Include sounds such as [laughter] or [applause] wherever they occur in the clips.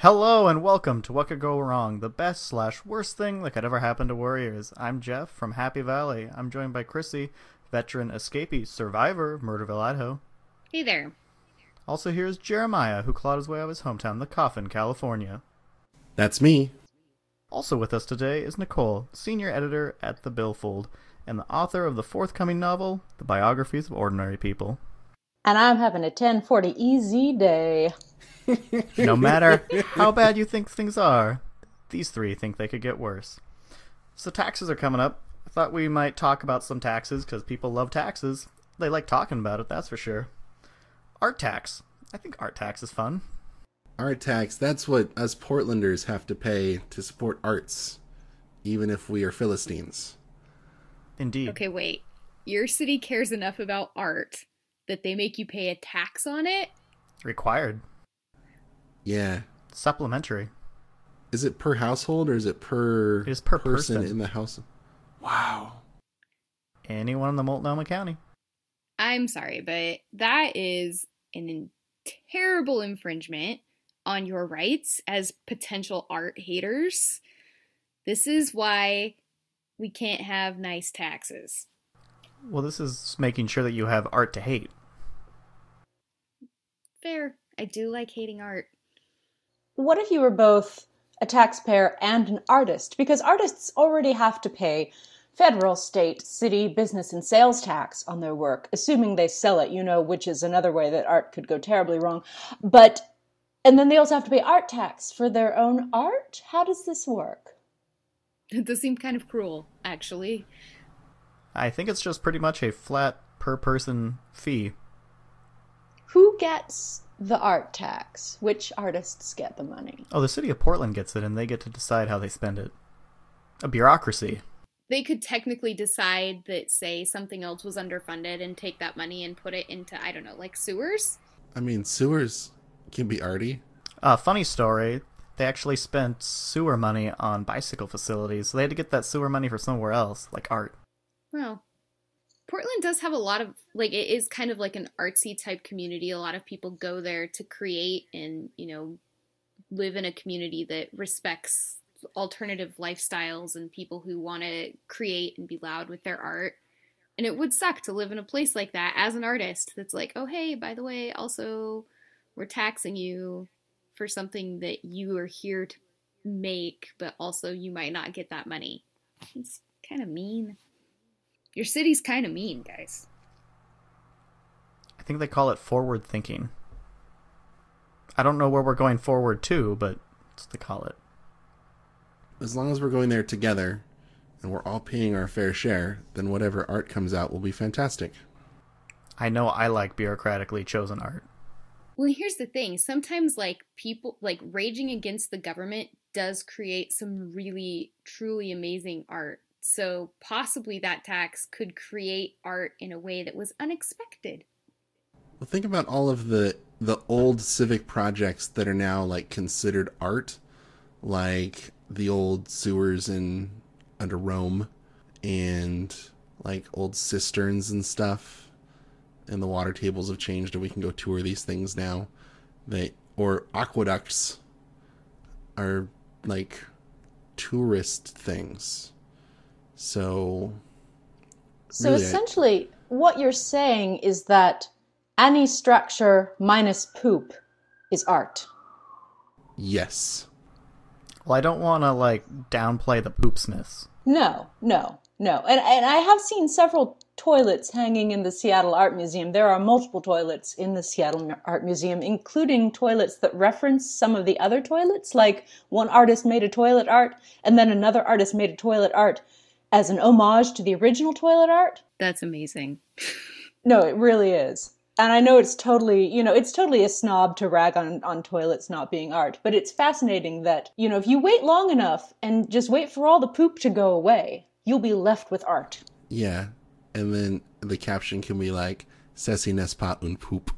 Hello and welcome to What Could Go Wrong, the best slash worst thing that could ever happen to Warriors. I'm Jeff from Happy Valley. I'm joined by Chrissy, veteran escapee, survivor of Murderville, Idaho. Hey there. Also here is Jeremiah, who clawed his way out of his hometown, The Coffin, California. That's me. Also with us today is Nicole, senior editor at The Billfold, and the author of the forthcoming novel, The Biographies of Ordinary People. And I'm having a 1040 easy day. No [laughs] matter how bad you think things are, these three think they could get worse. So taxes are coming up. I thought we might talk about some taxes because people love taxes. They like talking about it, that's for sure. Art tax. I think art tax is fun. Art tax, that's what us Portlanders have to pay to support arts, even if we are Philistines. Indeed. Okay, wait. Your city cares enough about art that they make you pay a tax on it? Required. Yeah. Supplementary. Is it per household or is it per, It is per person. in the house? Wow. Anyone in the Multnomah County. I'm sorry, but that is an terrible infringement on your rights as potential art haters. This is why we can't have nice taxes. Well, this is making sure that you have art to hate. Fair. I do like hating art. What if you were both a taxpayer and an artist? Because artists already have to pay federal, state, city, business, and sales tax on their work, assuming they sell it, you know, which is another way that art could go terribly wrong. But, and then they also have to pay art tax for their own art? How does this work? [laughs] It does seem kind of cruel, actually. I think it's just pretty much a flat per person fee. Who gets the art tax? Which artists get the money? Oh, the city of Portland gets it, and they get to decide how they spend it. A bureaucracy. They could technically decide that, say, something else was underfunded and take that money and put it into, I don't know, like sewers? I mean, sewers can be arty. Uh, funny story. They actually spent sewer money on bicycle facilities, so they had to get that sewer money from somewhere else, like art. Well, Portland does have a lot of like it is kind of like an artsy type community. A lot of people go there to create and, you know, live in a community that respects alternative lifestyles and people who want to create and be loud with their art. And it would suck to live in a place like that as an artist that's like, "Oh, hey, by the way, also we're taxing you for something that you are here to make, but also you might not get that money." It's kind of mean. Your city's kind of mean, guys. I think they call it forward thinking. I don't know where we're going forward to, but that's what they call it. As long as we're going there together and we're all paying our fair share, then whatever art comes out will be fantastic. I know I like bureaucratically chosen art. Well, here's the thing. Sometimes, like, people, like, raging against the government does create some really, truly amazing art. So, possibly that tax could create art in a way that was unexpected. Well, think about all of the the old civic projects that are now like considered art, like the old sewers in under Rome, and like old cisterns and stuff. And the water tables have changed, and we can go tour these things now. They or aqueducts are like tourist things. So So Really, I- essentially, what you're saying is that any structure minus poop is art. yes, Well, I don't want to like downplay the poopsmiths. No, no, no. And and I have seen several toilets hanging in the Seattle Art Museum. There are multiple toilets in the Seattle Art Museum, including toilets that reference some of the other toilets. Like one artist made a toilet art, and then another artist made a toilet art as an homage to the original toilet art. That's amazing. [laughs] No, it really is. And I know it's totally, you know, it's totally a snob to rag on, on toilets not being art, but it's fascinating that, you know, if you wait long enough and just wait for all the poop to go away, you'll be left with art. yeah. and then the caption can be like "Ceci n'est pas un poop."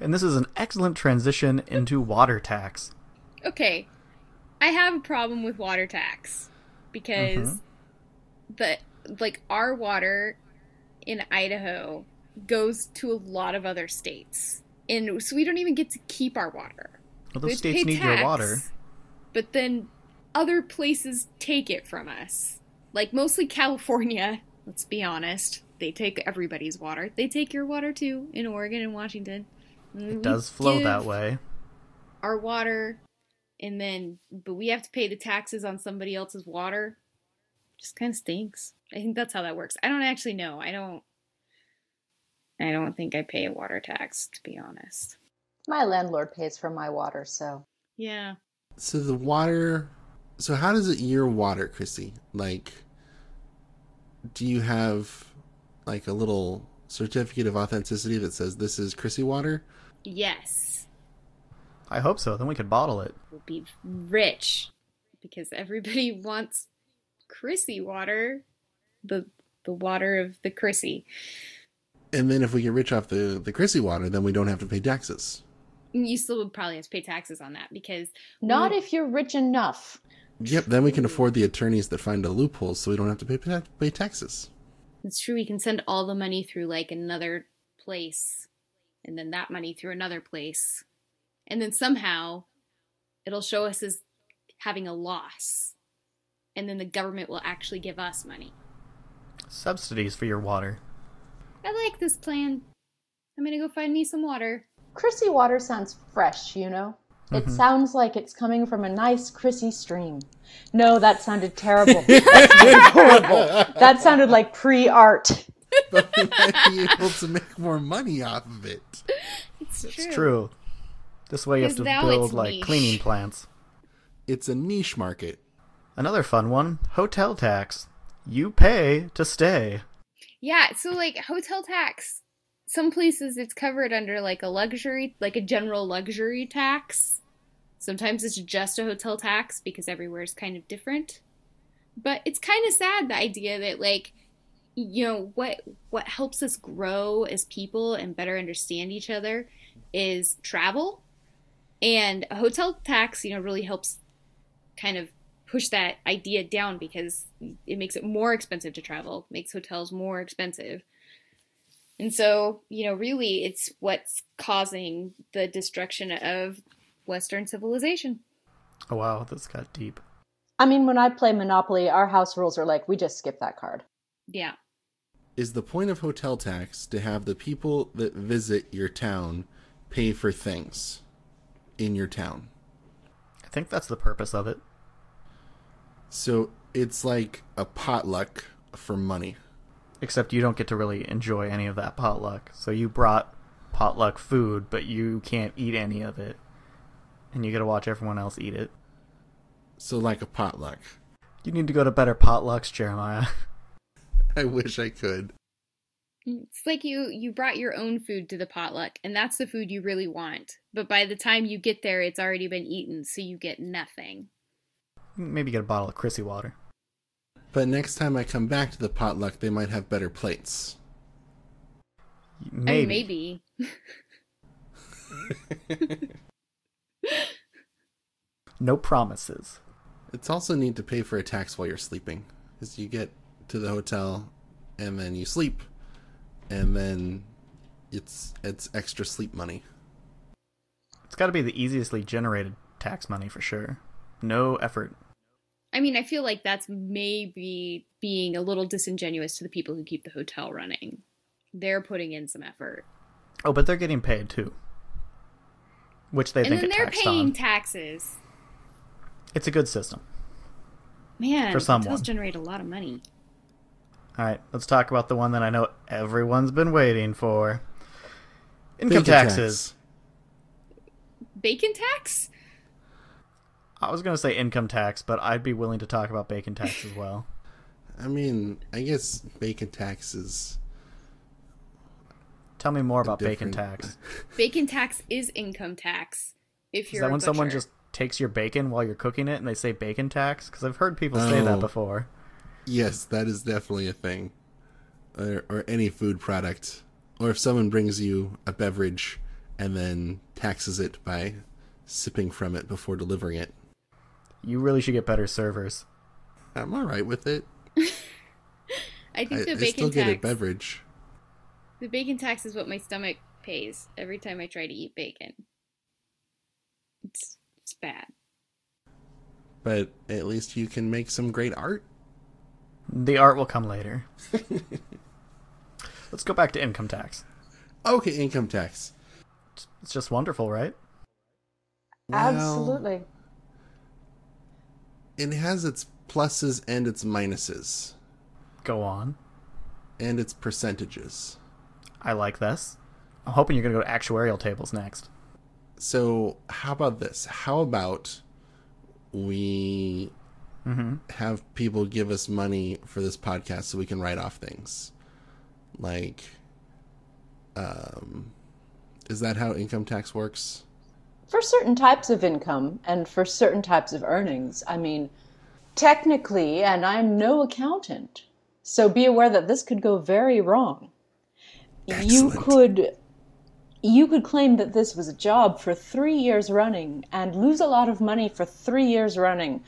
And this is an excellent transition into water tax. Okay. I have a problem with water tax because mm-hmm. the like our water in Idaho goes to a lot of other states. And so we don't even get to keep our water. Well, those to states need your water. But then other places take it from us. Like mostly California, [laughs] let's be honest. They take everybody's water. They take your water too in Oregon and Washington. It does flow that way. Our water and then but we have to pay the taxes on somebody else's water. Just kind of stinks. I think that's how that works. I don't actually know. I don't I don't think I pay a water tax to be honest. My landlord pays for my water, so Yeah. So the water. So how does it your water, Chrissy? Like, do you have like a little certificate of authenticity that says this is Chrissy water? Yes. I hope so. Then we could bottle it. We'll be rich because everybody [laughs] wants Chrissy water. The the water of the Chrissy. And then if we get rich off the the Chrissy water, then we don't have to pay taxes. You still would probably have to pay taxes on that because not if you're rich enough. Yep. Then we can afford the attorneys that find a loophole, so we don't have to pay pay taxes. It's true, we can send all the money through like another place, and then that money through another place. And then somehow it'll show us as having a loss. And then the government will actually give us money. Subsidies for your water. I like this plan. I'm gonna go find me some water. Chrissy water sounds fresh, you know? It mm-hmm. sounds like it's coming from a nice Chrissy stream. No, that sounded terrible. [laughs] That sounded horrible. That sounded like pre-art. But we might be able to make more money off of it. It's true. It's true. This way you have to build like niche. cleaning plants. It's a niche market. Another fun one hotel tax. You pay to stay. Yeah, so like hotel tax, some places it's covered under like a luxury, like a general luxury tax. Sometimes it's just a hotel tax because everywhere is kind of different. But it's kind of sad the idea that like you know what what helps us grow as people and better understand each other is travel. And a hotel tax, you know, really helps kind of push that idea down because it makes it more expensive to travel, makes hotels more expensive. And so, you know, really it's what's causing the destruction of Western civilization. Oh wow, this got deep. I mean, when I play Monopoly, our house rules are like we just skip that card. Yeah. Is the point of hotel tax to have the people that visit your town pay for things in your town? I think that's the purpose of it. So it's like a potluck for money. Except you don't get to really enjoy any of that potluck. So you brought potluck food, but you can't eat any of it. And you gotta watch everyone else eat it. So like a potluck. You need to go to better potlucks, Jeremiah. [laughs] I wish I could. Mm, it's like you you brought your own food to the potluck and that's the food you really want. But by the time you get there it's already been eaten, so you get nothing. Maybe get a bottle of Chrissy water. But next time I come back to the potluck, they might have better plates. Maybe. Oh, maybe. No promises. It's also neat to pay for a tax while you're sleeping, because you get to the hotel and then you sleep, and then it's it's extra sleep money. It's got to be the easiestly generated tax money for sure. No effort. I mean, I feel like that's maybe being a little disingenuous to the people who keep the hotel running. They're putting in some effort. Oh, but they're getting paid too, which they and think then they're paying on. taxes. it's a good system. Man, For it someone. does generate a lot of money. All right, let's talk about the one that I know everyone's been waiting for. Income Bacon taxes. Bacon tax? I was going to say income tax, but I'd be willing to talk about bacon tax as well. [laughs] I mean, I guess bacon tax is Tell me more about bacon tax. [laughs] Bacon tax is income tax. If you're that a when someone just takes your bacon while you're cooking it and they say bacon tax? Because I've heard people say that Oh. before. Yes, that is definitely a thing. Or, or any food product. Or if someone brings you a beverage and then taxes it by sipping from it before delivering it. You really should get better servers. I'm all right with it. [laughs] I think I, the I bacon still get a tax. beverage. The bacon tax is what my stomach pays every time I try to eat bacon. It's it's bad. But at least you can make some great art. The art will come later. [laughs] Let's go back to income tax. Okay, income tax. It's just wonderful, right? Well, Absolutely. It has its pluses and its minuses, Go on. and its percentages. I like this. I'm hoping you're going to go to actuarial tables next. So, how about this? How about we have people give us money for this podcast so we can write off things? Like, um, is that how income tax works? For certain types of income and for certain types of earnings, I mean, technically, and I'm no accountant, so be aware that this could go very wrong. Excellent. You could you could claim that this was a job for 3 years running and lose a lot of money for 3 years running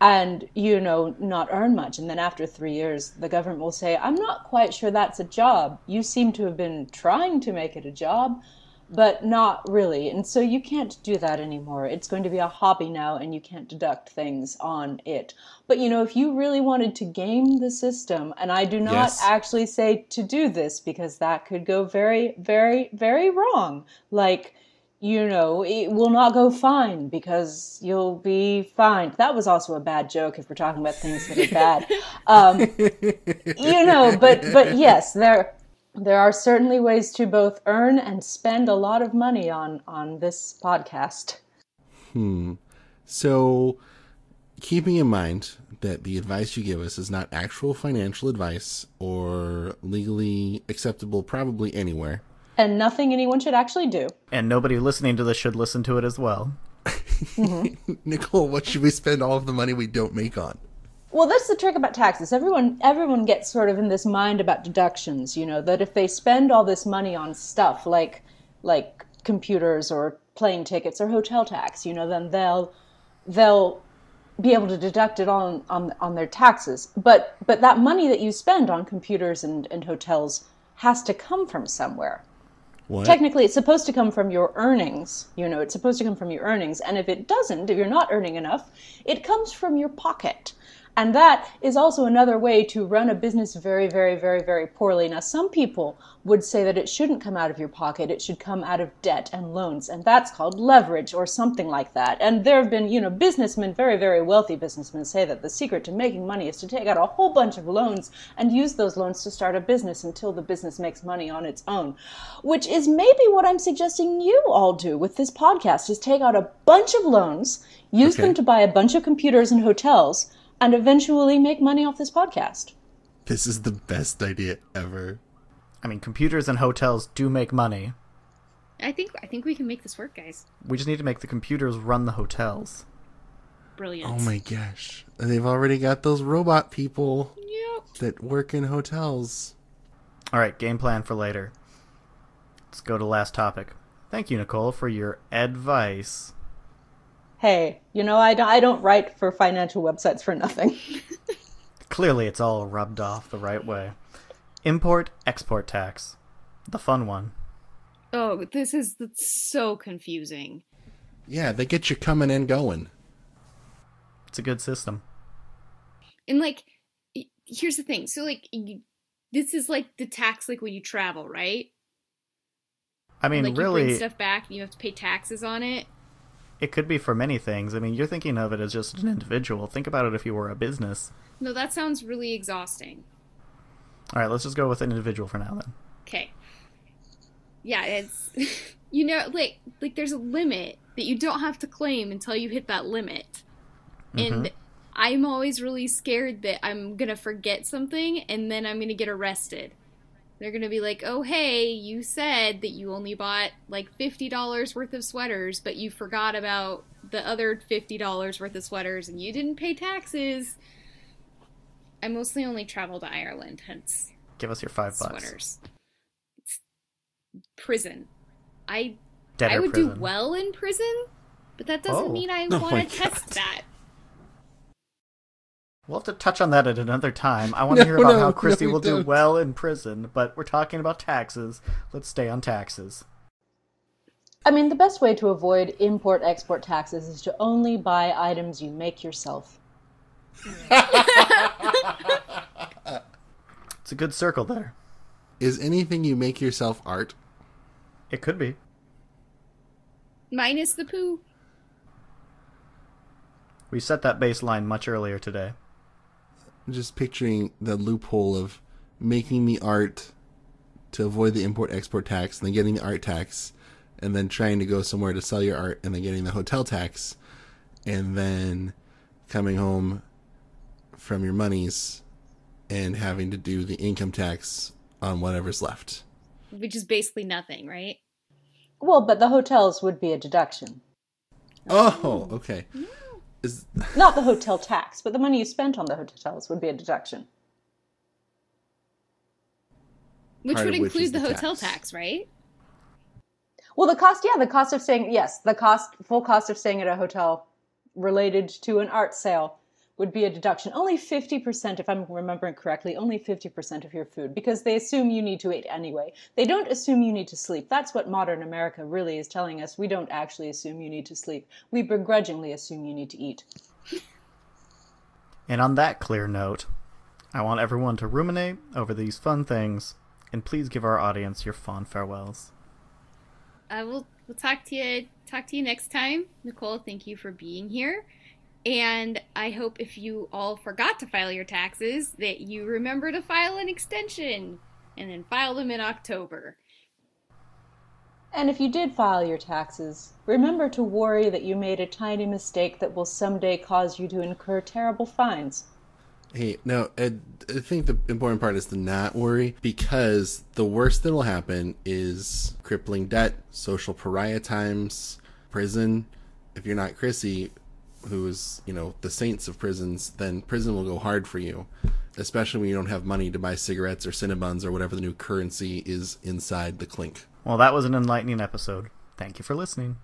and you know not earn much and then after 3 years the government will say I'm not quite sure that's a job. You seem to have been trying to make it a job but not really. And so you can't do that anymore. It's going to be a hobby now, and you can't deduct things on it. But you know, if you really wanted to game the system, and I do not Yes. actually say to do this because that could go very, very, very wrong. Like, you know, it will not go fine because you'll be fined. That was also a bad joke if we're talking about things that are bad. [laughs] Um, you know, but but yes, there there are certainly ways to both earn and spend a lot of money on on this podcast. Hmm. So, keeping in mind that the advice you give us is not actual financial advice or legally acceptable probably anywhere. And nothing anyone should actually do. And nobody listening to this should listen to it as well. [laughs] Nicole, what should we spend all of the money we don't make on? Well, that's the trick about taxes. Everyone everyone gets sort of in this mind about deductions, you know, that if they spend all this money on stuff like like computers or plane tickets or hotel tax, you know, then they'll they'll be able to deduct it on on on their taxes. But but that money that you spend on computers and, and hotels has to come from somewhere. What? Technically, it's supposed to come from your earnings. You know, it's supposed to come from your earnings. And if it doesn't, if you're not earning enough, it comes from your pocket. And that is also another way to run a business very, very, very, very poorly. Now, some people would say that it shouldn't come out of your pocket. It should come out of debt and loans. And that's called leverage or something like that. And there have been, you know, businessmen, very, very wealthy businessmen say that the secret to making money is to take out a whole bunch of loans and use those loans to start a business until the business makes money on its own. Which is maybe what I'm suggesting you all do with this podcast is take out a bunch of loans, use Okay. them to buy a bunch of computers and hotels, and eventually make money off this podcast. This is the best idea ever. I mean, computers and hotels do make money. I think I think we can make this work, guys. We just need to make the computers run the hotels. Brilliant. Oh my gosh. They've already got those robot people Yep. that work in hotels. All right, game plan for later. Let's go to last topic. Thank you, Nicole, for your advice. Hey, you know, I, don't- I don't write for financial websites for nothing. [laughs] Clearly, it's all rubbed off the right way. Import export tax. The fun one. Oh, this is that's so confusing. Yeah, they get you coming and going. It's a good system. And like, here's the thing. So like, you, this is like the tax like when you travel, right? I mean, like you bring really, stuff back and you have to pay taxes on it. It could be for many things. I mean, you're thinking of it as just an individual. Think about it if you were a business. No, that sounds really exhausting. All right, let's just go with an individual for now then. Okay. Yeah, it's [laughs] you know like like there's a limit that you don't have to claim until you hit that limit. And mm-hmm. I'm always really scared that I'm going to forget something and then I'm going to get arrested. They're going to be like, "Oh, hey, you said that you only bought like $50 worth of sweaters, but you forgot about the other $50 worth of sweaters and you didn't pay taxes." I mostly only travel to Ireland, hence Give us your five bucks. sweaters. It's prison. I Debtor I would prison. do well in prison, but that doesn't Oh. mean I [laughs] Oh want my to test God. that. We'll have to touch on that at another time. I want No, to hear about no, how Chrissy we will do don't. well in prison, but we're talking about taxes. Let's stay on taxes. I mean, the best way to avoid import export taxes is to only buy items you make yourself. [laughs] It's a good circle there. Is anything you make yourself art? It could be. Minus the poo. We set that baseline much earlier today. I'm just picturing the loophole of making the art to avoid the import export tax and then getting the art tax and then trying to go somewhere to sell your art and then getting the hotel tax and then coming home from your monies and having to do the income tax on whatever's left. Which is basically nothing, right? Well, but the hotels would be a deduction. Oh, okay. Mm. Is Not the hotel tax, but the money you spent on the hotels would be a deduction. Which Part would of which is include the, the hotel tax. tax, right? Well, the cost, yeah, the cost of staying, yes, the cost, full cost of staying at a hotel related to an art sale would be a deduction. Only 50%, if I'm remembering correctly, only 50% of your food, because they assume you need to eat anyway. They don't assume you need to sleep. That's what modern America really is telling us. We don't actually assume you need to sleep. We begrudgingly assume you need to eat. And on that clear note, I want everyone to ruminate over these fun things, and please give our audience your fond farewells. I will we'll talk to you talk to you next time. Nicole, thank you for being here. And I hope if you all forgot to file your taxes that you remember to file an extension and then file them in October. And if you did file your taxes, remember to worry that you made a tiny mistake that will someday cause you to incur terrible fines. Hey, no, I, I think the important part is to not worry because the worst that'll happen is crippling debt, social pariah times, prison. If you're not Chrissy, who's, you know, the saints of prisons, then prison will go hard for you, especially when you don't have money to buy cigarettes or Cinnabons or whatever the new currency is inside the clink. Well, that was an enlightening episode. Thank you for listening.